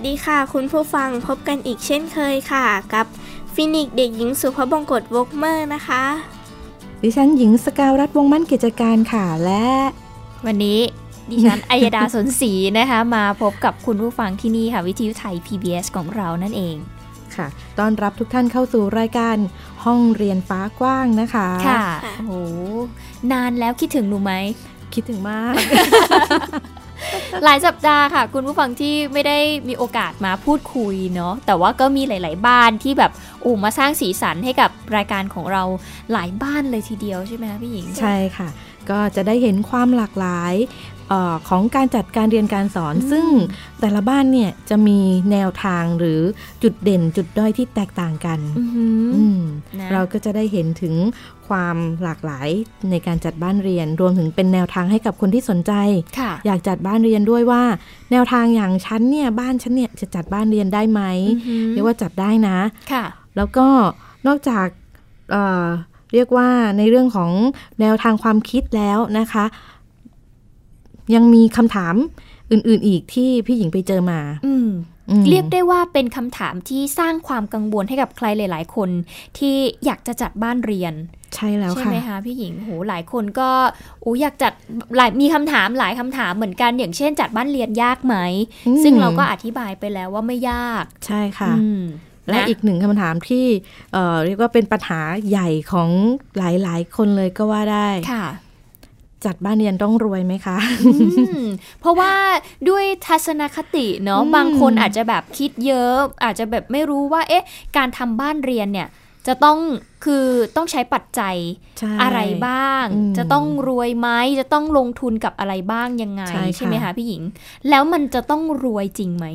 สวัสดีค่ะ คุณผู้ฟังพบกันอีกเช่นเคยค่ะ กับฟินิกเด็กหญิงสุภบงกตวกเมอร์นะคะ ดิฉันหญิงสกาวรัฐวงมั่นกิจการค่ะและ วันนี้ดิฉัน อัยดาสนศรีนะคะ มาพบกับคุณผู้ฟังที่นี่ค่ะ วิทยุไทย PBS ของเรานั่นเองค่ะต้อนรับทุกท่านเข้าสู่รายการห้องเรียนฟ้ากว้างนะคะ ค่ะโอ้โหนานแล้วคิดถึงหนูไหม คิดถึงมาก หลายสัปดาห์ค่ะ คุณผู้ฟังที่ไม่ได้มีโอกาสมาพูดคุยเนาะแต่ว่าก็มีหลาย ๆ บ้านที่แบบอู่มาสร้างสีสันให้กับรายการของเราหลายบ้านเลยทีเดียวใช่ไหมคะพี่หญิง ใช่ค่ะ ก็จะได้เห็นความหลากหลาย ออของการจัดการเรียนการสอน ซึ่งแต่ละบ้านเนี่ยจะมีแนวทางหรือจุดเด่นจุดด้อยที่แตกต่างกันอือหืออืมนะเราก็จะได้เห็นถึงความหลากหลายในการจัดบ้านเรียน รวมถึงเป็นแนวทางให้กับคนที่สนใจค่ะอยากจัดบ้านเรียนด้วยว่า แนวทางอย่างฉันเนี่ยบ้านฉันเนี่ยจะจัดบ้านเรียนได้ไหมอือหือเรียกว่าจัดได้นะค่ะ แล้วก็นอกจากเอ่อเรียกว่าในเรื่องของแนวทางความคิดแล้วนะคะ ยังมีคำถามอื่น ๆ อีกที่พี่หญิงไปเจอมา อืมอืมเรียกได้ว่าเป็นคำถามที่สร้างความกังวลให้กับใครหลาย ๆ คนที่อยากจะจัดบ้านเรียน ใช่แล้วใช่ค่ะไหมคะพี่หญิงโหหลายคนก็อู้อยากจัดหลายมีคำถามหลายคำถามเหมือนกันอย่างเช่นจัดบ้านเรียนยากไหมอืมซึ่งเราก็อธิบายไปแล้วว่าไม่ยาก ใช่ค่ะอืมและนะอีกหนึ่งคำถามที่เอ่อเรียกว่าเป็นปัญหาใหญ่ของหลาย ๆ คนเลยก็ว่าได้ค่ะ จัดบ้านเรียนต้องรวยไหมคะอืมเพราะว่าด้วยทัศนคติเนาะอืมบางคนอาจจะแบบคิดเยอะ อาจจะแบบไม่รู้ว่าเอ๊ะ การทำบ้านเรียนเนี่ยจะต้องคือต้องใช้ปัจจัยใช่อะไรบ้างอืมจะต้องรวยไหมจะต้องลงทุนกับอะไรบ้างยังไง ใช่ค่ะไหมคะพี่หญิง แล้วมันจะต้องรวยจริงไหม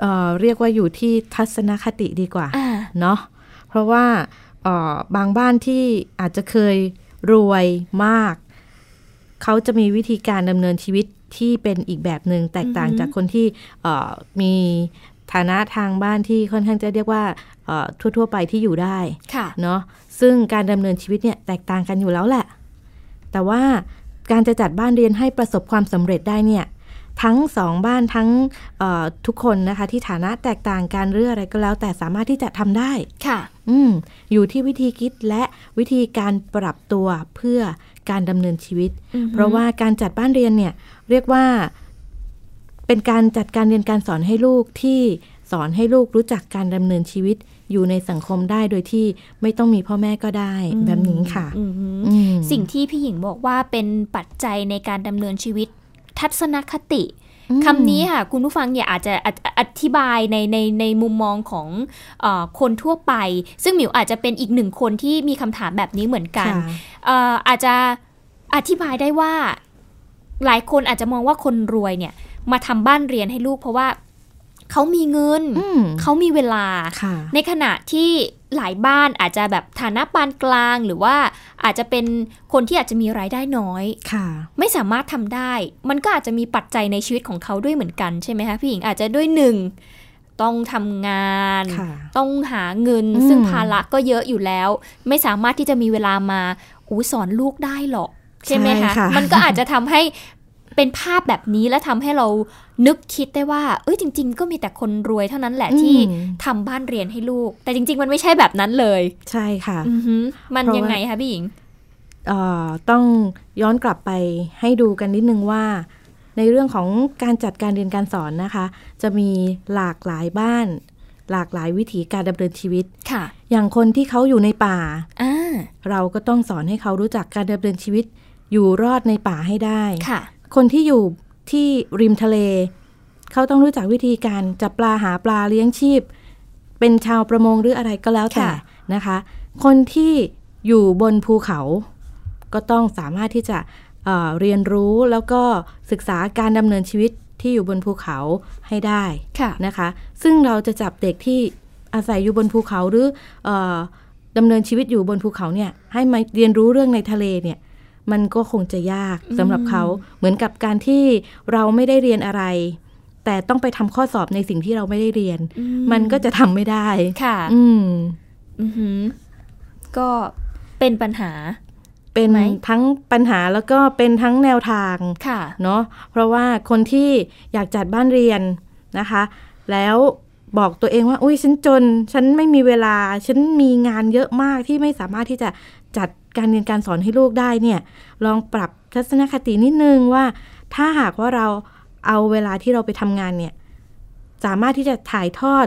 เอ่อเรียกว่าอยู่ที่ทัศนคติดีกว่าอ่าเนาะเพราะว่าเอ่อบางบ้านที่อาจจะเคยรวยมาก เขาจะมีวิธีการดำเนินชีวิตที่เป็นอีกแบบหนึ่งแตกต่างอือหือจากคนที่เอ่อมีฐานะทางบ้านที่ค่อนข้างจะเรียกว่าเอ่อทั่ว ๆ ไปที่อยู่ได้ค่ะเนาะซึ่งการดำเนินชีวิตเนี่ยแตกต่างกันอยู่แล้วแหละ แต่ว่าการจะจัดบ้านเรียนให้ประสบความสำเร็จได้เนี่ยทั้งสองบ้านทั้งเอ่อทุกคนนะคะ ที่ฐานะแตกต่างกันหรืออะไรก็แล้ว แต่สามารถที่จะทำได้ค่ะ อืมอยู่ที่วิธีคิดและวิธีการปรับตัวเพื่อ การดำเนินชีวิตอือหือเพราะว่าการจัดบ้านเรียนเนี่ยเรียกว่าเป็นการจัดการเรียนการสอนให้ลูกที่สอนให้ลูกรู้จักการดำเนินชีวิตอยู่ในสังคมได้โดยที่ไม่ต้องมีพ่อแม่ก็ได้แบบนี้ค่ะอืมอืมอืมสิ่งที่พี่หญิงบอกว่าเป็นปัจจัยในการดำเนินชีวิต ทัศนคติอืม คำนี้ค่ะคุณผู้ฟังเนี่ยอาจจะอธิอธิบายในในในมุมมองของเออคนทั่วไป ซึ่งหมิวอาจจะเป็นอีกหนึ่งคนที่มีคำถามแบบนี้เหมือนกันค่ะเอ่ออาจจะอธิบายได้ว่า หลายคนอาจจะมองว่าคนรวยเนี่ย มาทำบ้านเรียนให้ลูกเพราะว่าเขามีเงินอืมเขามีเวลาค่ะในขณะที่ หลายบ้านอาจจะแบบฐานะปานกลางหรือว่าอาจจะเป็นคนที่อาจจะมีรายได้น้อยค่ะ ไม่สามารถทำได้ มันก็อาจจะมีปัจจัยในชีวิตของเขาด้วยเหมือนกันใช่ไหมคะพี่หญิงอาจจะด้วยหนึ่งต้องทำงานค่ะต้องหาเงินอืมซึ่งภาระก็เยอะอยู่แล้ว ไม่สามารถที่จะมีเวลามาอู้สอนลูกได้หรอกใช่ไหมคะ มันก็อาจจะทำให้ เป็นภาพแบบนี้แล้วทำให้เรานึกคิดได้ว่า เอ้ยจริง ๆ ก็มีแต่คนรวยเท่านั้นแหละที่อืมทำบ้านเรียนให้ลูก แต่จริง ๆ มันไม่ใช่แบบนั้นเลย ใช่ค่ะอือหือมันเพราะว่ายัยังไงคะพี่หญิงเอ่อต้องย้อนกลับไปให้ดูกันนิดนึงว่า ในเรื่องของการจัดการเรียนการสอนนะคะ จะมีหลากหลายบ้าน หลากหลายวิถีการดำเนินชีวิตค่ะ อย่างคนที่เขาอยู่ในป่าอ่าเราก็ต้องสอนให้เขารู้จักการดำเนินชีวิตอยู่รอดในป่าให้ได้ค่ะ คนที่อยู่ที่ริมทะเล เขาต้องรู้จักวิธีการจับปลาหาปลาเลี้ยงชีพ เป็นชาวประมงหรืออะไรก็แล้วแต่ค่ะนะคะ คนที่อยู่บนภูเขา ก็ต้องสามารถที่จะเอ่อเรียนรู้แล้วก็ศึกษาการดำเนินชีวิตที่อยู่บนภูเขาให้ได้ค่ะนะคะ ซึ่งเราจะจับเด็กที่อาศัยอยู่บนภูเขาหรือเออดำเนินชีวิตอยู่บนภูเขาเนี่ยให้มาเรียนรู้เรื่องในทะเลเนี่ย มันก็คงจะยากสำหรับเขาเหมือนกับการที่เราไม่ได้เรียนอะไร แต่ต้องไปทำข้อสอบในสิ่งที่เราไม่ได้เรียน มันก็จะทำไม่ได้ค่ะ อืมอือหือก็เป็นปัญหา เป็นไหมทั้งปัญหาแล้วก็เป็นทั้งแนวทางค่ะเนาะเพราะว่าคนที่อยากจัดบ้านเรียนนะคะ แล้วบอกตัวเองว่าอุ้ยฉันจน ฉันไม่มีเวลา ฉันมีงานเยอะมากที่ไม่สามารถที่จะจัด การเรียนการสอนให้ลูกได้เนี่ยลองปรับทัศนคตินิดนึงว่า ถ้าหากว่าเราเอาเวลาที่เราไปทำงานเนี่ยสามารถที่จะถ่ายทอด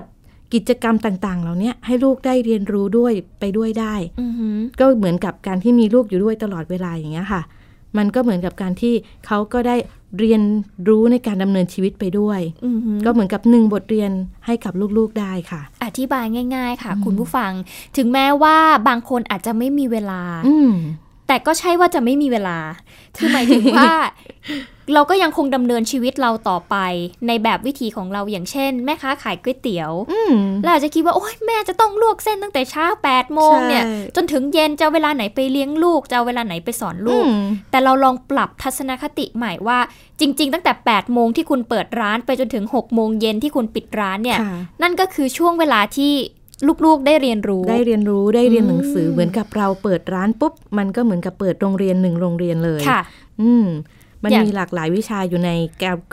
กิจกรรมต่าง ๆ เหล่านี้ให้ลูกได้เรียนรู้ด้วยไปด้วยได้อือหือก็เหมือนกับการที่มีลูกอยู่ด้วยตลอดเวลาอย่างเงี้ยค่ะ มันก็เหมือนกับการที่เขาก็ได้เรียนรู้ในการดำเนินชีวิตไปด้วยอือหือก็เหมือนกับหนึ่งบทเรียนให้กับลูกๆได้ค่ะ อธิบายง่าย ๆ ค่ะ คุณผู้ฟัง ถึงแม้ว่าบางคนอาจจะไม่มีเวลาอืม แต่ก็ใช่ว่าจะไม่มีเวลา คือหมายถึงว่า เราก็ยังคงดำเนินชีวิตเราต่อไป ในแบบวิธีของเราอย่างเช่น แม่ค้าขายก๋วยเตี๋ยวอืมเราอาจจะคิดว่าโอ๊ยแม่จะต้องลวกเส้นตั้งแต่เช้า8ปดโมงเนี่ยใช่จนถึงเย็นจะเอาเวลาไหนไปเลี้ยงลูกจะเอาเวลาไหนไปสอนลูกอืมแต่เราลองปรับทัศนคติใหม่ว่า จริง ๆ ตั้งแต่8ปดโมงที่คุณเปิดร้านไปจนถึง6กโมงเย็นที่คุณปิดร้านเนี่ยค่ะนั่นก็คือช่วงเวลาที่ ลูกๆได้เรียนรู้ ได้เรียนรู้ได้เรียนหนังสืออืมเหมือนกับเราเปิดร้านปุ๊บ มันก็เหมือนกับเปิดโรงเรียนหนึ่งโรงเรียนเลยค่ะ อืมมันอย่างมีหลากหลายวิชาอยู่ใน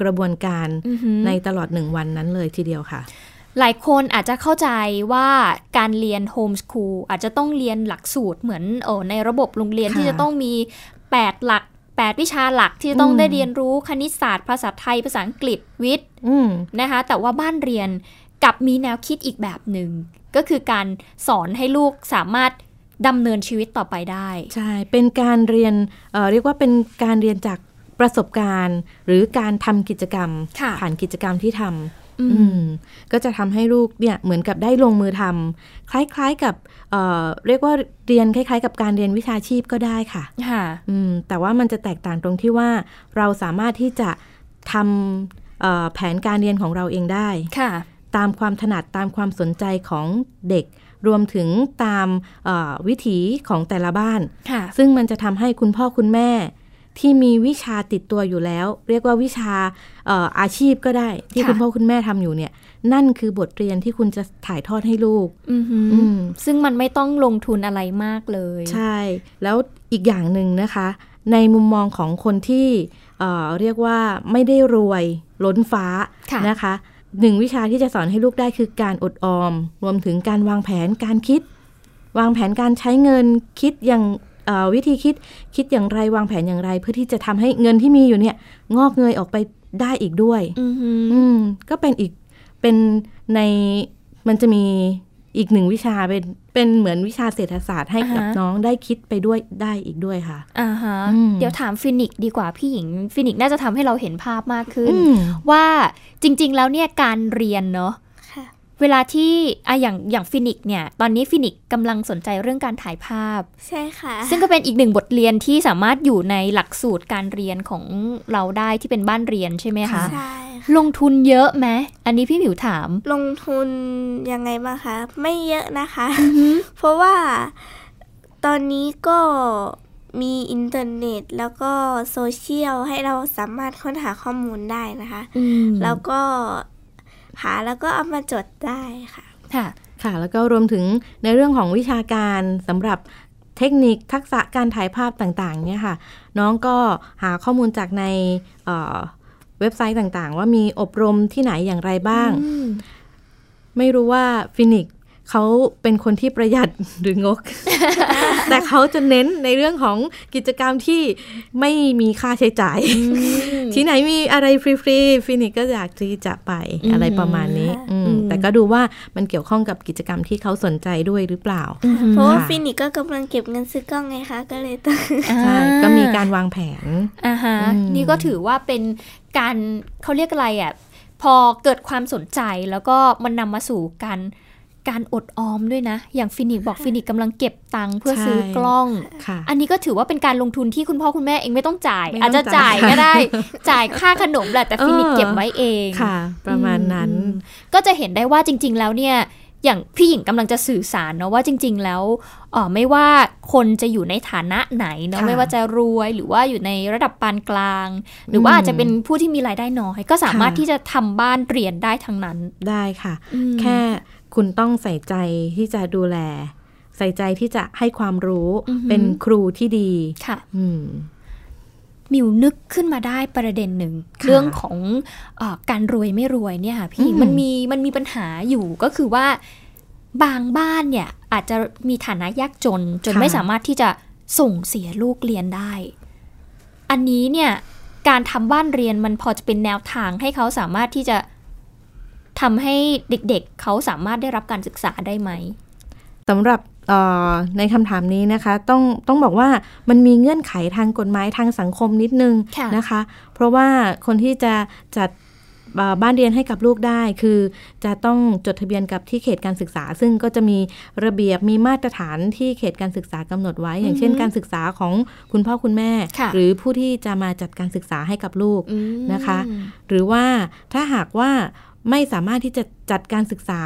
กระบวนการอือหือในตลอดหนึ่งวันนั้นเลยทีเดียวค่ะหลายคนอาจจะเข้าใจว่าการเรียนโฮมส o ูลอาจจะต้องเรียนหลักสูตรเหมือนเออในระบบโรงเรียนค่ะที่จะต้องมี 8 หลัก 8 วิชาหลักที่จะต้องอืมได้เรียนรู้คณิตศาสตร์ ภาษาไทยภาษาอังกฤษวิทย์อืมนะคะแต่ว่าบ้านเรียนกลับมีแนวคิดอีกแบบหนึ่ง ก็คือการสอนให้ลูกสามารถดำเนินชีวิตต่อไปได้ ใช่ เป็นการเรียนเอ่อเรียกว่าเป็นการเรียนจากประสบการณ์ หรือการทำกิจกรรมค่ะผ่านกิจกรรมที่ทำอืมอืมก็จะทำให้ลูกเนี่ยเหมือนกับได้ลงมือทำคล้ายๆกับเอ่อเรียกว่าเรียนคล้ายๆ กับการเรียนวิชาชีพก็ได้ค่ะค่ะอืมแต่ว่ามันจะแตกต่างตรงที่ว่าเราสามารถที่จะทำเอ่อแผนการเรียนของเราเองได้ ค่ะ ตามความถนัดตามความสนใจของเด็ก รวมถึงตามเอ่อวิถีของแต่ละบ้านค่ะซึ่งมันจะทำให้คุณพ่อคุณแม่ที่มีวิชาติดตัวอยู่แล้ว เรียกว่าวิชาเอ่ออาชีพก็ได้ ที่ค่ะคุณพ่อคุณแม่ทำอยู่เนี่ย นั่นคือบทเรียนที่คุณจะถ่ายทอดให้ลูกอือหืออืมซึ่งมันไม่ต้องลงทุนอะไรมากเลย ใช่ แล้วอีกอย่างหนึ่งนะคะ ในมุมมองของคนที่เอ่อเรียกว่าไม่ได้รวยล้นฟ้าค่ะนะคะ หนึ่งวิชาที่จะสอนให้ลูกได้คือการอดออม รวมถึงการวางแผนการคิด วางแผนการใช้เงินคิดอย่างเอ่อวิธีคิดคิดอย่างไรวางแผนอย่างไร เพื่อที่จะทำให้เงินที่มีอยู่เนี่ย งอกเงยออกไปได้อีกด้วย อือหืออืมก็เป็นอีกเป็นในมันจะมี อีกหนึ่งวิชาเป็นเป็นเหมือนวิชาเศรษฐศาสตร์ให้กับอ่าฮะน้องได้คิดไปด้วยได้อีกด้วยค่ะอ่าฮะอืมเดี๋ยวถามฟินิกซ์ดีกว่าพี่หญิงฟินิกซ์น่าจะทำให้เราเห็นภาพมากขึ้นอืมว่าจริง ๆ แล้วเนี่ยการเรียนเนาะค่ะ เวลาที่อะอย่างอย่างฟินิกซ์เนี่ย ตอนนี้ฟินิกซ์กำลังสนใจเรื่องการถ่ายภาพ ใช่ค่ะ ซึ่งก็เป็นอีกหนึ่งบทเรียนที่สามารถอยู่ในหลักสูตรการเรียนของเราได้ที่เป็นบ้านเรียนใช่ไหมคะใช่ลงทุนเยอะไหมอันนี้พี่หมิวถาม ลงทุนยังไงบ้างคะ ไม่เยอะนะคะ เพราะว่าตอนนี้ก็มีอินเทอร์เน็ตแล้วก็โซเชียลให้เราสามารถค้นหาข้อมูลได้นะคะอืมแล้วก็ หาแล้วก็เอามาจดได้ค่ะ ค่ะ ค่ะ แล้วก็รวมถึงในเรื่องของวิชาการสำหรับเทคนิคทักษะการถ่ายภาพต่างๆ เนี่ยค่ะ น้องก็หาข้อมูลจากในเอ่อเว็บไซต์ต่างๆ ว่ามีอบรมที่ไหนอย่างไรบ้างอืมไม่รู้ว่าฟินิกซ์ เขาเป็นคนที่ประหยัดหรืองก แต่เขาจะเน้นในเรื่องของกิจกรรมที่ไม่มีค่าใช้จ่าย ที่ไหนมีอะไรฟรีๆฟินิกซ์ก็อยากที่จะไปอืมอะไรประมาณนี้อืมอืมแต่ก็ดูว่ามันเกี่ยวข้องกับกิจกรรมที่เขาสนใจด้วยหรือเปล่า เพราะว่าค่ะฟินิกก็กำลังเก็บเงินซื้อกล้องไงคะก็เลยต้องใช่ก็มีการวางแผนอ่าฮะอืมนี่ก็ถือว่าเป็นการเขาเรียกอะไรอะพอเกิดความสนใจแล้วก็มันนำมาสู่การ การอดออมด้วยนะ อย่างฟินิกซ์บอกฟินิกซ์กำลังเก็บตังค์เพื่อซื้อกล้อง อันนี้ก็ถือว่าเป็นการลงทุนที่คุณพ่อคุณแม่เองไม่ต้องจ่าย อาจจะจ่ายก็ได้ จ่ายค่าขนมแหละแต่ฟินิกซ์เก็บไว้เองค่ะ ประมาณนั้น ก็จะเห็นได้ว่าจริง ๆ แล้วเนี่ย อย่างพี่หญิงกำลังจะสื่อสารเนาะว่าจริง ๆ แล้วอ๋อไม่ว่าคนจะอยู่ในฐานะไหนเนาะไม่ว่าจะรวยหรือว่าอยู่ในระดับปานกลาง หรือว่าอาจจะเป็นผู้ที่มีรายได้น้อย ก็สามารถที่จะทำบ้านเรียนได้ทั้งนั้นได้ค่ะ แค่คุณต้องใส่ใจที่จะดูแล ใส่ใจที่จะให้ความรู้เป็นครูที่ดีค่ะมิ วนึกขึ้นมาได้ประเด็นหนึ่ง เรื่องของอการรวยไม่รวยเนี่ยค่ะพี่มันมีมันมีปัญหาอยู่ก็คือว่าบางบ้านเนี่ยอาจจะมีฐานะยากจน จนไม่สามารถที่จะส่งเสียลูกเรียนได้ อันนี้เนี่ยการทำบ้านเรียนมันพอจะเป็นแนวทางให้เขาสามารถที่จะทำให้เด็กๆเเขาสามารถได้รับการศึกษาได้ไหมสำหรับ ในคำถามนี้นะคะต้องต้องบอกว่ามันมีเงื่อนไขทางกฎหมายทางสังคมนิดนึงนะคะ เพราะว่าคนที่จะจัดบ้านเรียนให้กับลูกได้คือจะต้องจดทะเบียนกับที่เขตการศึกษา ซึ่งก็จะมีระเบียบมีมาตรฐานที่เขตการศึกษากำหนดไว้ อย่างเช่น การศึกษาของคุณพ่อคุณแม่ หรือผู้ที่จะมาจัดการศึกษาให้กับลูกนะคะ หรือว่าถ้าหากว่าไม่สามารถที่จะจัดการศึกษา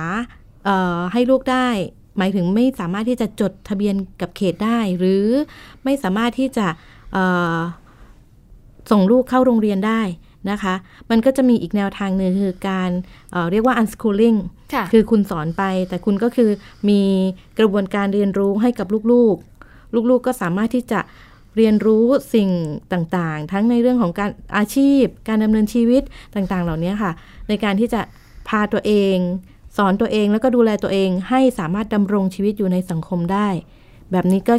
ให้ลูกได้ หมายถึงไม่สามารถที่จะจดทะเบียนกับเขตได้ หรือไม่สามารถที่จะส่งลูกเข้าโรงเรียนได้นะคะ มันก็จะมีอีกแนวทางหนึ่งคือการเเรียกว่า unschooling คือคุณสอนไป แต่คุณก็คือมีกระบวนการเรียนรู้ให้กับลูกๆ ลูกๆก็สามารถที่จะเรียนรู้สิ่งต่างๆ ทั้งในเรื่องของการอาชีพ การดำเนินชีวิตต่างๆ เหล่านี้ค่ะ ในการที่จะพาตัวเอง สอนตัวเองแล้วก็ดูแลตัวเองให้สามารถดำรงชีวิตอยู่ในสังคมได้ แบบนี้ก็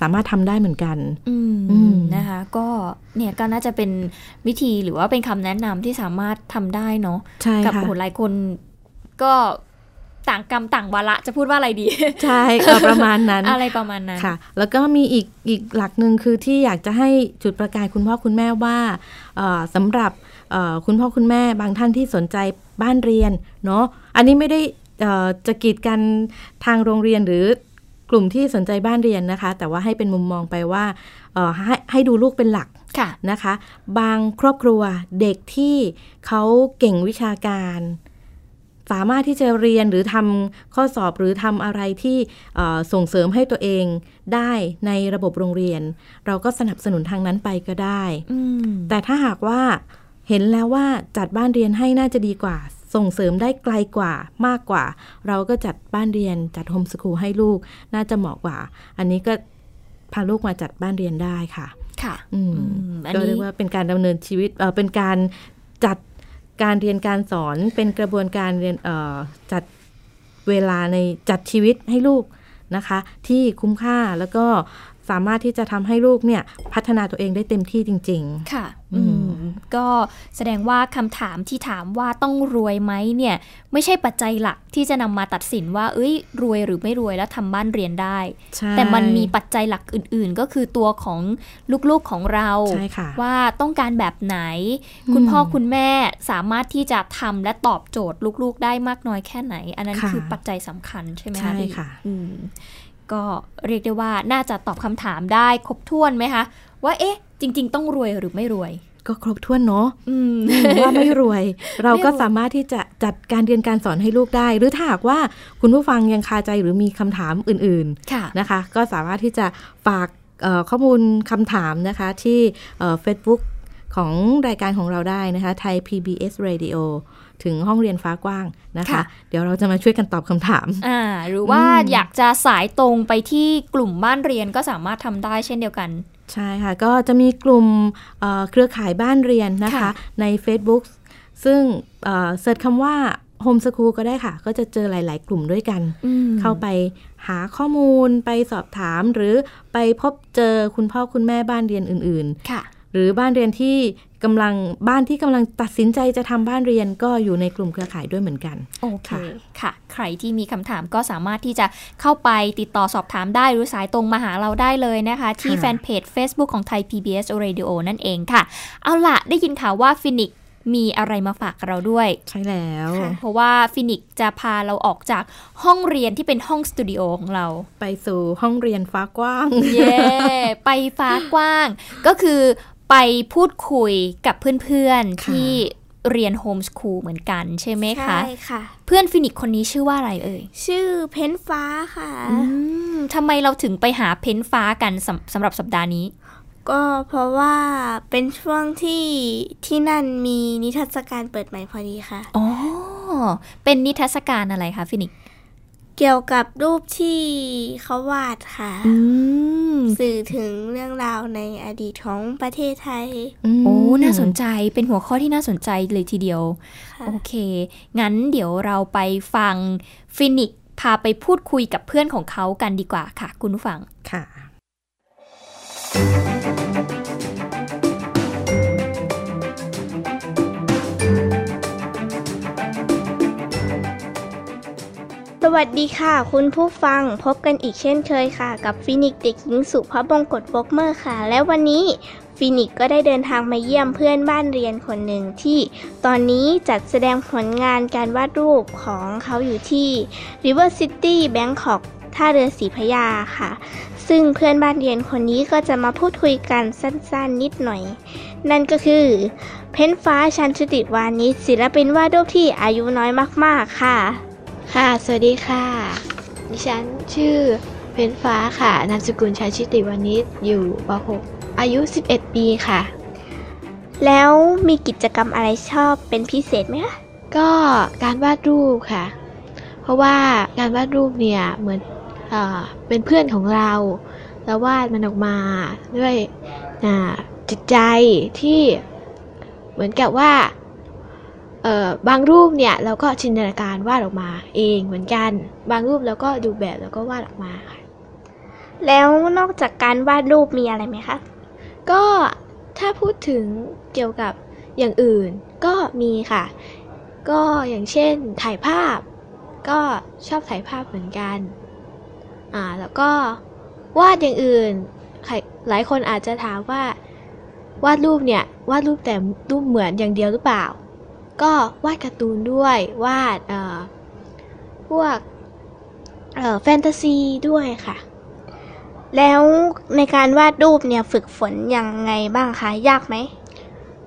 สามารถทำได้เหมือนกันนะคะ ก็เนี่ยก็น่าจะเป็นวิธีหรือว่าเป็นคำแนะนำที่สามารถทำได้เนาะกับโหหลายคนก็ต่างกรรมต่างวาระจะพูดว่าอะไรดี ใช่ประมาณนั้น อะไรประมาณนั้นค่ะ แล้วก็มีอีกอีกหลักหนึ่งคือที่อยากจะให้จุดประกายคุณพ่อคุณแม่ว่าสำหรับ คุณพ่อคุณแม่บางท่านที่สนใจบ้านเรียนเนาะอันนี้ไม่ได้จะกีดกันทางโรงเรียนหรือกลุ่มที่สนใจบ้านเรียนนะคะ แต่ว่าให้เป็นมุมมองไปว่าให้ให้ดูลูกเป็นหลักะนะคะ บางครอบครัวเด็กที่เขาเก่งวิชาการ สามารถที่จะเรียนหรือทำข้อสอบหรือทำอะไรที่ส่งเสริมให้ตัวเองได้ในระบบโรงเรียน เราก็สนับสนุนทางนั้นไปก็ได้แต่ถ้าหากว่า เห็นแล้วว่าจัดบ้านเรียนให้น่าจะดีกว่า ส่งเสริมได้ไกลกว่ามากกว่า เราก็จัดบ้านเรียนจัดโฮมสคูลให้ลูก น่าจะเหมาะกว่า อันนี้ก็พาลูกมาจัดบ้านเรียนได้ค่ะ ค่ะอืมก็เรียกว่าเป็นการดำเนินชีวิตเออเป็นการจัดการเรียนการสอนเป็นกระบวนการเรียนเอ่อจัดเวลาในจัดชีวิตให้ลูกนะคะ ที่คุ้มค่าแล้วก็ สามารถที่จะทำให้ลูกเนี่ยพัฒนาตัวเองได้เต็มที่จริง ๆ ค่ะ อืม ก็แสดงว่าคำถามที่ถามว่าต้องรวยไหมเนี่ย ไม่ใช่ปัจจัยหลักที่จะนำมาตัดสินว่า เอ้ย รวยหรือไม่รวยแล้วทำบ้านเรียนได้ แต่มันมีปัจจัยหลักอื่น ๆ ก็คือตัวของลูกๆของเราว่าต้องการแบบไหน คุณพ่อคุณแม่สามารถที่จะทำและตอบโจทย์ลูกๆ ได้มากน้อยแค่ไหน อันนั้นคือปัจจัยสำคัญใช่ไหมคะใช่ค่ะ ก็เรียกได้ว่าน่าจะตอบคำถามได้ครบถ้วนไหมคะ ว่าเอ๊ะ จริง ๆ ต้องรวยหรือไม่รวย ก็ครบถ้วนเนาะว่าไม่รวย เราก็สามารถที่จะจัดการเรียนการสอนให้ลูกได้ หรือถ้าหากว่าคุณผู้ฟังยังคาใจหรือมีคำถามอื่นๆนะคะ ก็สามารถที่จะฝากข้อมูลคำถามนะคะที่เฟซบุ๊ก ของรายการของเราได้นะคะ ไทย PBS Radio ถึงห้องเรียนฟ้ากว้างนะคะเดี๋ยวเราจะมาช่วยกันตอบคำถามอ่าหรือว่าอยากจะสายตรงไปที่กลุ่มบ้านเรียนก็สามารถทำได้เช่นเดียวกันใช่ค่ะ ก็จะมีกลุ่มเครือข่ายบ้านเรียนนะคะใน Facebook ซึ่งเสิร์ชคำว่าโฮมสคูลก็ได้ค่ะ ก็จะเจอหลาย ๆ กลุ่มด้วยกัน เข้าไปหาข้อมูลไปสอบถามหรือไปพบเจอคุณพ่อคุณแม่บ้านเรียนอื่น ๆ ค่ะ หรือบ้านเรียนที่กำลังบ้านที่กำลังตัดสินใจจะทำบ้านเรียนก็อยู่ในกลุ่มเครือข่ายด้วยเหมือนกัน โอเคค่ะ ใครที่มีคำถามก็สามารถที่จะเข้าไปติดต่อสอบถามได้หรือสายตรงมาหาเราได้เลยนะคะ ที่ fanpage Facebook ของไทย PBS Radio นั่นเองค่ะ เอาละได้ยินข่าวว่าฟินิกซ์มีอะไรมาฝากเราด้วย ใช่แล้ว เพราะว่าฟินิกซ์จะพาเราออกจากห้องเรียนที่เป็นห้องสตูดิโอของเรา ไปสู่ห้องเรียนฟ้ากว้าง เย่ไปฟ้ากว้าง ก็คือ ไปพูดคุยกับเพื่อนๆที่เรียน homeschool เหมือนกันใช่ไหมคะ ใช่ค่ะ เพื่อนฟินิกซ์คนนี้ชื่อว่าอะไรเอ่ย ชื่อเพนฟ้าค่ะอืมทำไมเราถึงไปหาเพ้นฟ้ากันสำสำหรับสัปดาห์นี้ ก็เพราะว่าเป็นช่วงที่ที่นั่นมีนิทรรศการเปิดใหม่พอดีค่ะ อ๋อ เป็นนิทรรศการอะไรคะฟินิก เกี่ยวกับรูปที่เขาวาดค่ะอืมสื่อถึงเรื่องราวในอดีตของประเทศไทย โอ้ น่าสนใจ เป็นหัวข้อที่น่าสนใจเลยทีเดียวค่ะโอเค งั้นเดี๋ยวเราไปฟังฟินิกซ์พาไปพูดคุยกับเพื่อนของเขากันดีกว่าค่ะ คุณผู้ฟัง ค่ะ วัสดีค่ะ คุณผู้ฟังพบกันอีกเช่นเคยค่ะ กับฟินิกซ์เด็กหญิงสุภาพบงกตวอกเมอร์ค่ะ และวันนี้ฟินิกก็ได้เดินทางมาเยี่ยมเพื่อนบ้านเรียนคนหนึ่งที่ ตอนนี้จัดแสดงผลงานการวาดรูปของเขาอยู่ที่ River City Bangkok ท่าเรือสีพยาค่ะ ซึ่งเพื่อนบ้านเรียนคนนี้ก็จะมาพูดคุยกันสั้นๆนิดหน่อย นั่นก็คือ เพ้นฟ้าชันชุติวานิชศิลปินวาดรูปที่อายุน้อยมากๆค่ะ ค่ะ สวัสดีค่ะ ดิฉันชื่อเพนฟ้าค่ะ นามสกุลชัยชิติวานิชอยู่ป .6 อายุ 11 ปีค่ะ แล้วมีกิจกรรมอะไรชอบเป็นพิเศษไหมคะ ก็การวาดรูปค่ะ เพราะว่าการวาดรูปเนี่ยเหมือนเอเป็นเพื่อนของเราแล้ววาดมันออกมาด้วยจิตใจที่เหมือนกับว่า บางรูปเนี่ยเราก็จินตนาการวาดออกมาเองเหมือนกัน บางรูปเราก็ดูแบบแล้วก็วาดออกมาค่ะ แล้วนอกจากการวาดรูปมีอะไรไหมคะ ก็ถ้าพูดถึงเกี่ยวกับอย่างอื่นก็มีค่ะ ก็อย่างเช่นถ่ายภาพ ก็ชอบถ่ายภาพเหมือนกัน อ่าแล้วก็วาดอย่างอื่นใครหลายคนอาจจะถามว่าวาดรูปเนี่ยวาดรูปแต่รูปเหมือนอย่างเดียวหรือเปล่า ก็วาดการ์ตูนด้วยวาดเอ่อพวกเอ่อแฟนตาซีด้วยค่ะ แล้วในการวาดรูปเนี่ยฝึกฝนยังไงบ้างคะยากไหม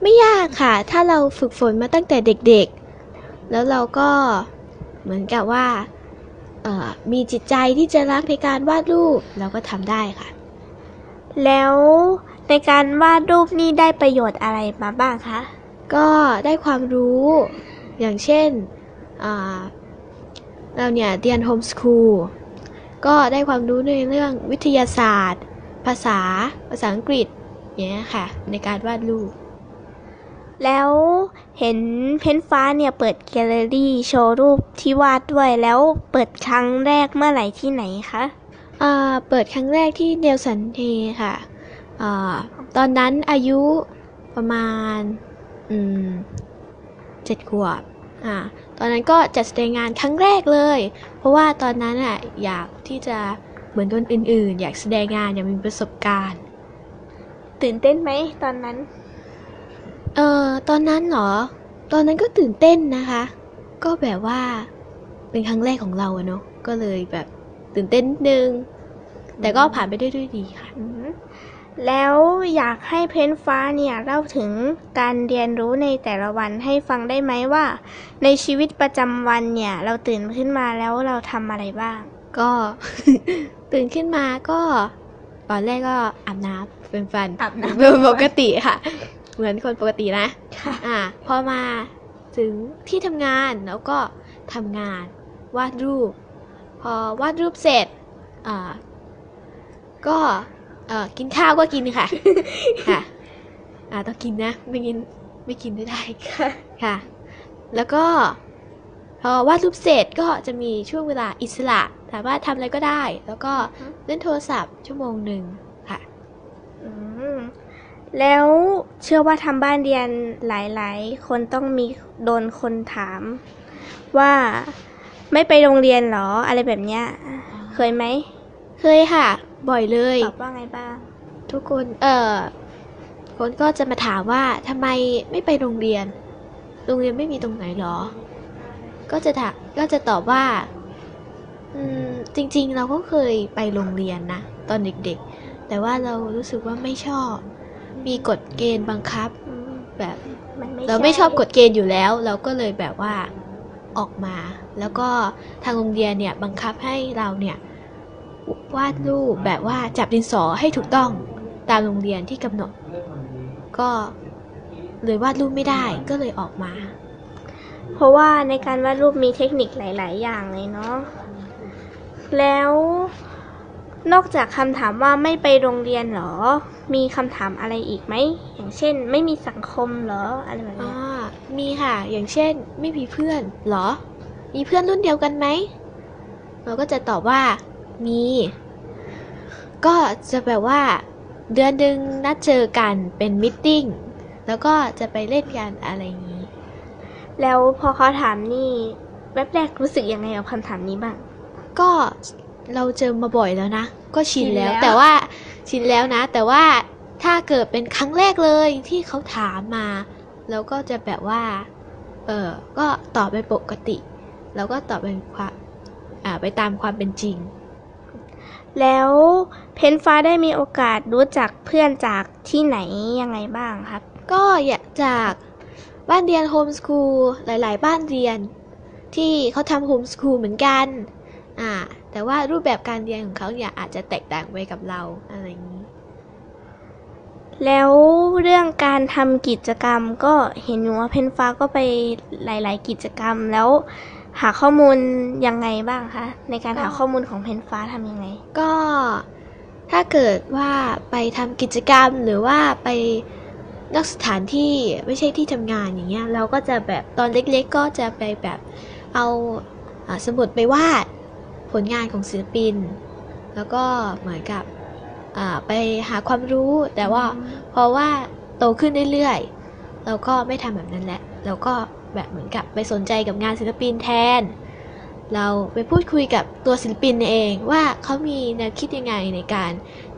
ไม่ยากค่ะ ถ้าเราฝึกฝนมาตั้งแต่เด็กๆ แล้วเราก็เหมือนกับว่าเอ่อมีจิตใจที่จะรักในการวาดรูปเราก็ทำได้ค่ะ แล้วในการวาดรูปนี่ได้ประโยชน์อะไรมาบ้างคะ ก็ได้ความรู้อย่างเช่นอ่าเราเนี่ยเรียนโฮมสคูลก็ได้ความรู้ในเรื่องวิทยาศาสตร์ ภาษา ภาษาอังกฤษอย่างเงี้ยค่ะ ในการวาดรูป แล้วเห็นเพ้นฟ้าเนี่ยเปิดแกลเลอรี่โชว์รูปที่วาดด้วยแล้วเปิดครั้งแรกเมื่อไหร่ที่ไหนคะอ่าเปิดครั้งแรกที่เนลสันเทค่ะอาตอนนั้นอายุประมาณ อืมเจ็ดขวบอ่าตอนนั้นก็จัดแสดงงานครั้งแรกเลย เพราะว่าตอนนั้นอะอยากที่จะเหมือนคนอื่นๆ อยากแสดงงานอยากมีประสบการณ์ ตื่นเต้นไหมตอนนั้น เอ่อตอนนั้นเหรอ ตอนนั้นก็ตื่นเต้นนะคะ ก็แบบว่าเป็นครั้งแรกของเราอะเนาะก็เลยแบบตื่นเต้นนิดนึง แต่ก็ผ่านไปได้ด้วยดีค่ะอืม แล้วอยากให้เพ้นฟ้าเนี่ยเล่าถึงการเรียนรู้ในแต่ละวันให้ฟังได้ไหมว่า ในชีวิตประจำวันเนี่ย เราตื่นขึ้นมาแล้วเราทำอะไรบ้าง ก็ตื่นขึ้นมาก็ตอนแรกก็อาบน้ำเป็นฟันอาบน้ำเป็นปกติค่ะ เหมือนคนปกตินะอ่าพอมาถึงที่ทำงานแล้วก็ทำงานวาดรูป พอวาดรูปเสร็จอ่าก็ เอ่อกินข้าวก็กินค่ะ ค่ะ อ่าต้องกินนะ ไม่กินไม่กินไม่ได้ค่ะ แล้วก็พอวาดรูปเสร็จก็จะมีช่วงเวลาอิสระสามารถทำอะไรก็ได้ แล้วก็เล่นโทรศัพท์ชั่วโมงหนึ่งค่ะ อืมแล้วเชื่อว่าทำบ้านเรียนหลาย ๆ คนต้องมีโดนคนถาม ว่าไม่ไปโรงเรียนเหรออะไรแบบเนี้ย เคยไหม เคยค่ะ บ่อยเลย ตอบว่าไงบ้าง ทุกคน เอ่อคนก็จะมาถามว่าทำไมไม่ไปโรงเรียน โรงเรียนไม่มีตรงไหนหรอ ก็จะถามก็จะตอบว่า อืม จริง ๆ เราก็เคยไปโรงเรียนนะ ตอนเด็กๆ แต่ว่าเรารู้สึกว่าไม่ชอบ มีกฎเกณฑ์บังคับ แบบเราไม่ชอบกฎเกณฑ์อยู่แล้ว เราก็เลยแบบว่าออกมา แล้วก็ทางโรงเรียนเนี่ยบังคับให้เราเนี่ย วาดรูปแบบว่าจับดินสอให้ถูกต้องตามโรงเรียนที่กำหนด ก็เลยวาดรูปไม่ได้ก็เลยออกมา เพราะว่าในการวาดรูปมีเทคนิคหลาย ๆ อย่างเลยเนาะแล้วนอกจากคำถามว่าไม่ไปโรงเรียนหรอ มีคำถามอะไรอีกไหม อย่างเช่น ไม่มีสังคมหรออะไรแบบอ๋อนี้มีค่ะ อย่างเช่น ไม่มีเพื่อนเหรอ มีเพื่อนรุ่นเดียวกันไหม เราก็จะตอบว่า มี ก็จะแบบว่า เดือนหนึ่งนัดเจอกันเป็นมิทติ้งแล้วก็จะไปเล่นกันอะไรอย่างนี้ แล้วพอเขาถามนี่แวบแรกรู้สึกยังไงกับคำถามนี้บ้าง ก็เราเจอมาบ่อยแล้วนะ ก็ชินแล้วชินแล้วแต่ว่าชินแล้วนะ แต่ว่าถ้าเกิดเป็นครั้งแรกเลยที่เขาถามมา เราก็จะแบบว่า เออก็ตอบไปปกติ แล้วก็ตอบเป็นความ อ่า ไปตามความเป็นจริง แล้วเพนฟ้าได้มีโอกาสรู้จักเพื่อนจากที่ไหนยังไงบ้างครับ ก็อยากจากบ้านเรียนโฮมสคูลหลาย ๆ บ้านเรียน ที่เขาทำโฮมสคูลเหมือนกันอ่าแต่ว่ารูปแบบการเรียนของเขาเนี่ยอาจจะแตกต่างไปกับเราอะไรอย่างนี้ แล้วเรื่องการทำกิจกรรมก็เห็นอยู่ว่าเพนฟ้าก็ไปหลาย ๆ กิจกรรมแล้ว หาข้อมูลยังไงบ้างคะในการหาก็ข้อมูลของเพนฟ้าทำยังไง ก็ถ้าเกิดว่าไปทำกิจกรรมหรือว่าไปนอกสถานที่ไม่ใช่ที่ทำงานอย่างเงี้ยเราก็จะแบบตอนเล็กๆ ก็จะไปแบบเอาอาสมุดไปวาดผลงานของศิลปิน แล้วก็เหมือนกับอ่าไปหาความรู้แต่ว่าเพราะว่าโตขึ้นเรื่อยๆ เราก็ไม่ทำแบบนั้นแหละเราก็ แบบเหมือนกับไปสนใจกับงานศิลปินแทน เราไปพูดคุยกับตัวศิลปินเองว่าเขามีแนวคิดยังไงในการ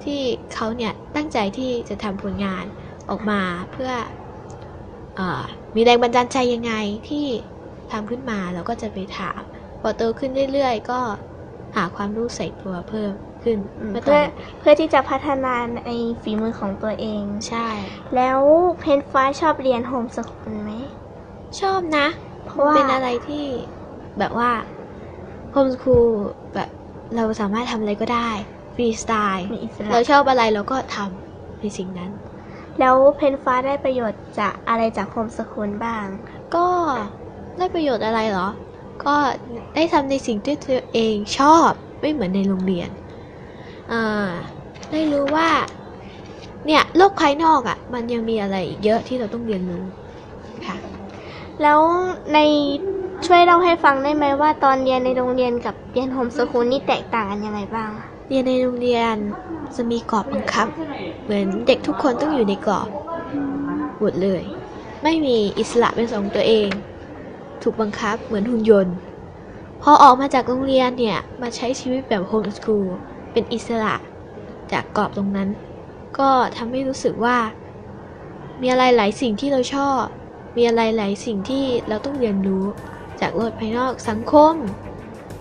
ที่เขาเนี่ยตั้งใจที่จะทำผลงานออกมาเพื่ออามีแรงบันดาลใจยังไงที่ทำขึ้นมาเราก็จะไปถามพอโตขึ้นเรื่อยๆ ก็หาความรู้ใส่ตัวเพิ่มขึ้นเมื่อตอเพื่อนเด็กเพื่อที่จะพัฒนาในฝีมือของตัวเอง ใช่ แล้วเพนฟ้าชอบเรียน homeschool ไหม ชอบนะ เพราะว่าเป็นอะไรที่แบบว่า homeschool แบบเราสามารถทำอะไรก็ได้ฟรีสไตล์มีอิสระเราชอบอะไรเราก็ทำในสิ่งนั้น แล้วเพนฟ้าได้ประโยชน์จากอะไรจาก homeschool บ้าง ก็ได้ประโยชน์อะไรเหรอ ก็ได้ทำในสิ่งที่ตัวเองชอบไม่เหมือนในโรงเรียนอ่าได้รู้ว่า เนี่ยโลกภายนอกอะ่ะ มันยังมีอะไรอีกเยอะที่เราต้องเรียนรู้ค่ะ แล้วในช่วยเล่าให้ฟังได้ไหมว่าตอนเรียนในโรงเรียนกับเรียนโฮมสคูลนี่แตกต่างกันยังไงบ้าง เรียนในโรงเรียนจะมีกรอบบังคับ เหมือนเด็กทุกคนต้องอยู่ในกรอบหมดเลย ไม่มีอิสระเป็นของตัวเอง ถูกบังคับเหมือนหุ่นยนต์ พอออกมาจากโรงเรียนเนี่ย มาใช้ชีวิตแบบโฮมสคูลเป็นอิสระจากกรอบตรงนั้น ก็ทำให้รู้สึกว่า มีอะไรหลายสิ่งที่เราชอบ มีอะไรหลายสิ่งที่เราต้องเรียนรู้ จากโลกภายนอกสังคม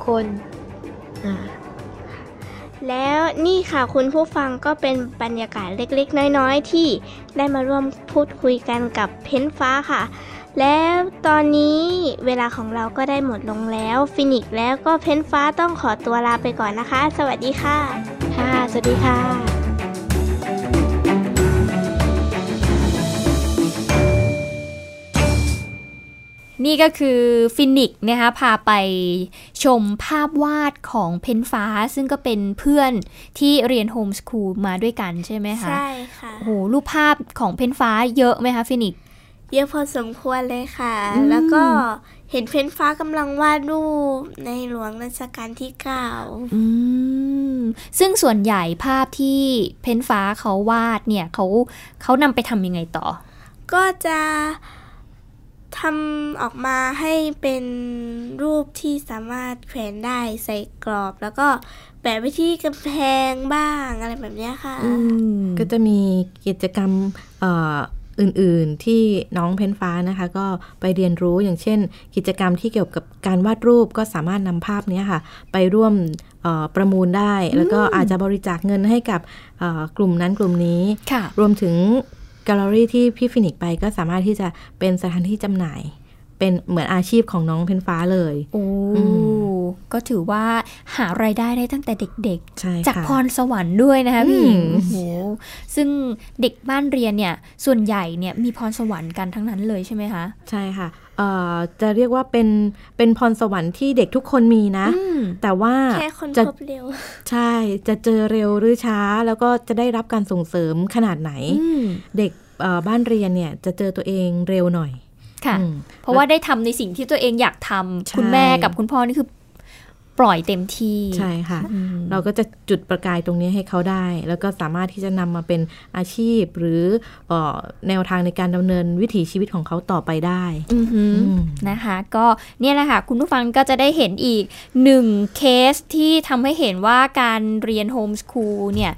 คนอ่าแล้วนี่ค่ะคุณผู้ฟังก็เป็นบรรยากาศเล็กๆ น้อยๆ ที่ได้มาร่วมพูดคุยกันกับเพ้นฟ้าค่ะ แล้วตอนนี้เวลาของเราก็ได้หมดลงแล้ว ฟินิกซ์แล้วก็เพนฟ้าต้องขอตัวลาไปก่อนนะคะ สวัสดีค่ะ ค่ะ สวัสดีค่ะ นี่ก็คือฟินิกซ์นะคะพาไปชมภาพวาดของเพนฟ้า ซึ่งก็เป็นเพื่อนที่เรียน homeschool มาด้วยกันใช่ไหมคะ ใช่ค่ะโอ้โหรูปภาพของเพนฟ้าเยอะไหมคะฟินิกซ์เยอะพอสมควรเลยค่ะอืมแล้วก็เห็นเพ้นฟ้ากำลังวาดรูปในหลวงรัชกาลที่9อืมซึ่งส่วนใหญ่ภาพที่เพนฟ้าเขาวาดเนี่ยเขาเขานำไปทำยังไงต่อ ก็จะ ทำออกมาให้เป็นรูปที่สามารถแขวนได้ใส่กรอบ แล้วก็แปะไว้ที่กำแพงบ้างอะไรแบบเนี้ยค่ะ ก็จะมีกิจกรรมเอ่ออื่นๆที่น้องเพนฟ้านะคะ ก็ไปเรียนรู้อย่างเช่น กิจกรรมที่เกี่ยวกับการวาดรูปก็สามารถนำภาพนี้ค่ะ ไปร่วมประมูลได้ แล้วก็อาจจะบริจาคเงินให้กับกลุ่มนั้นกลุ่มนี้รวมถึง แกลเลอรี่ที่พี่ฟินิกซ์ไปก็สามารถที่จะเป็นสถานที่จำหน่าย เป็นเหมือนอาชีพของน้องเพนฟ้าเลย โอ้ ก็ถือว่าหารายได้ได้ตั้งแต่เด็กๆ จากพรสวรรค์ด้วยนะคะพี่หญิงโอ้โหซึ่งเด็กบ้านเรียนเนี่ยส่วนใหญ่เนี่ยมีพรสวรรค์กันทั้งนั้นเลยใช่ไหมคะใช่ค่ะจะเรียกว่าเป็นเป็นพรสวรรค์ที่เด็กทุกคนมีนะ แต่ว่าแค่คนพบเร็ว ใช่จะเจอเร็วหรือช้า แล้วก็จะได้รับการส่งเสริมขนาดไหน เด็กบ้านเรียนเนี่ยจะเจอตัวเองเร็วหน่อยค่ะ เพราะว่าได้ทำในสิ่งที่ตัวเองอยากทำคุณแม่กับคุณพ่อนี่คือ ปล่อยเต็มที่ใช่ค่ะ เราก็จะจุดประกายตรงนี้ให้เขาได้ แล้วก็สามารถที่จะนำมาเป็นอาชีพ หรือแนวทางในการดำเนินวิถีชีวิตของเขาต่อไปได้นะคะ ก็เนี่ยแหละค่ะ คุณผู้ฟังก็จะได้เห็นอีกหนึ่งเคสที่ทำให้เห็นว่าการเรียน homeschool เนี่ย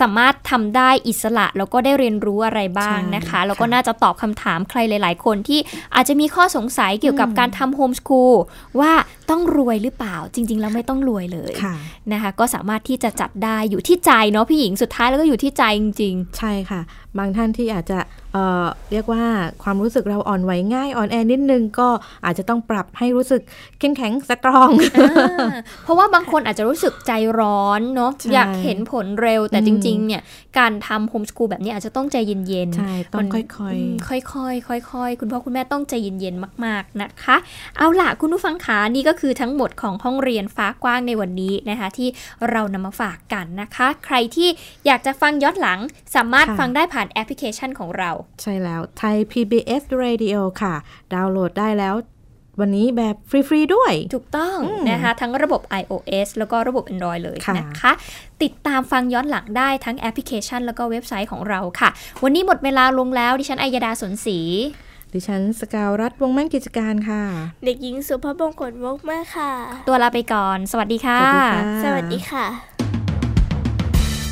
สามารถทำได้อิสระ แล้วก็ได้เรียนรู้อะไรบ้างนะคะ แล้วก็น่าจะตอบคำถามใครหลาย ๆ คนที่อาจจะมีข้อสงสัยเกี่ยวกับการทำโฮมสคูลว่า ต้องรวยหรือเปล่าจริง ๆ แล้วไม่ต้องรวยเลยนะคะ ก็สามารถที่จะจัดได้อยู่ที่ใจเนาะพี่หญิงสุดท้ายแล้วก็อยู่ที่ใจจริง ๆ ใช่ค่ะ บางท่านที่อาจจะเเรียกว่าความรู้สึกเราอ่อนไหวง่ายอ่อนแอนิดนึงก็อาจจะต้องปรับให้รู้สึกเข้มแข็งสตรองเพราะว่าบางคนอาจจะรู้สึกใจร้อนเนาะอยากเห็นผลเร็วแต่จริงๆเนี่ยการทำโฮมสกูลแบบนี้อาจจะต้องใจเย็นๆใช่ต้องค่อยๆค่อยๆค่อยๆคุณพ่อคุณแม่ต้องใจเย็นๆมาก ๆนะคะ เอาล่ะคุณผู้ฟังขานี่ก็คือทั้งหมดของห้องเรียนฟ้ากว้างในวันนี้นะคะ ที่เรานำมาฝากกันนะคะ ใครที่อยากจะฟังย้อนหลังสามารถฟังได้ผ่านแอปพลิเคชันของเรา ใช่แล้วไทย PBS Radio ค่ะ ดาวน์โหลดได้แล้ววันนี้แบบฟรี ๆ ด้วย ถูกต้องนะคะ ทั้งระบบ iOS แล้วก็ระบบ Android เลยนะคะ ติดตามฟังย้อนหลังได้ทั้งแอปพลิเคชัน แล้วก็เว็บไซต์ของเราค่ะ วันนี้หมดเวลาลงแล้ว ดิฉันอัยดาสนศรีดิฉันสกาวรัฐวงแม่นกิจการค่ะ เด็กหญิงสุภาพบงกตวกแม่ค่ะ ตัวลาไปก่อน สวัสดีค่ะ สวัสดีค่ะ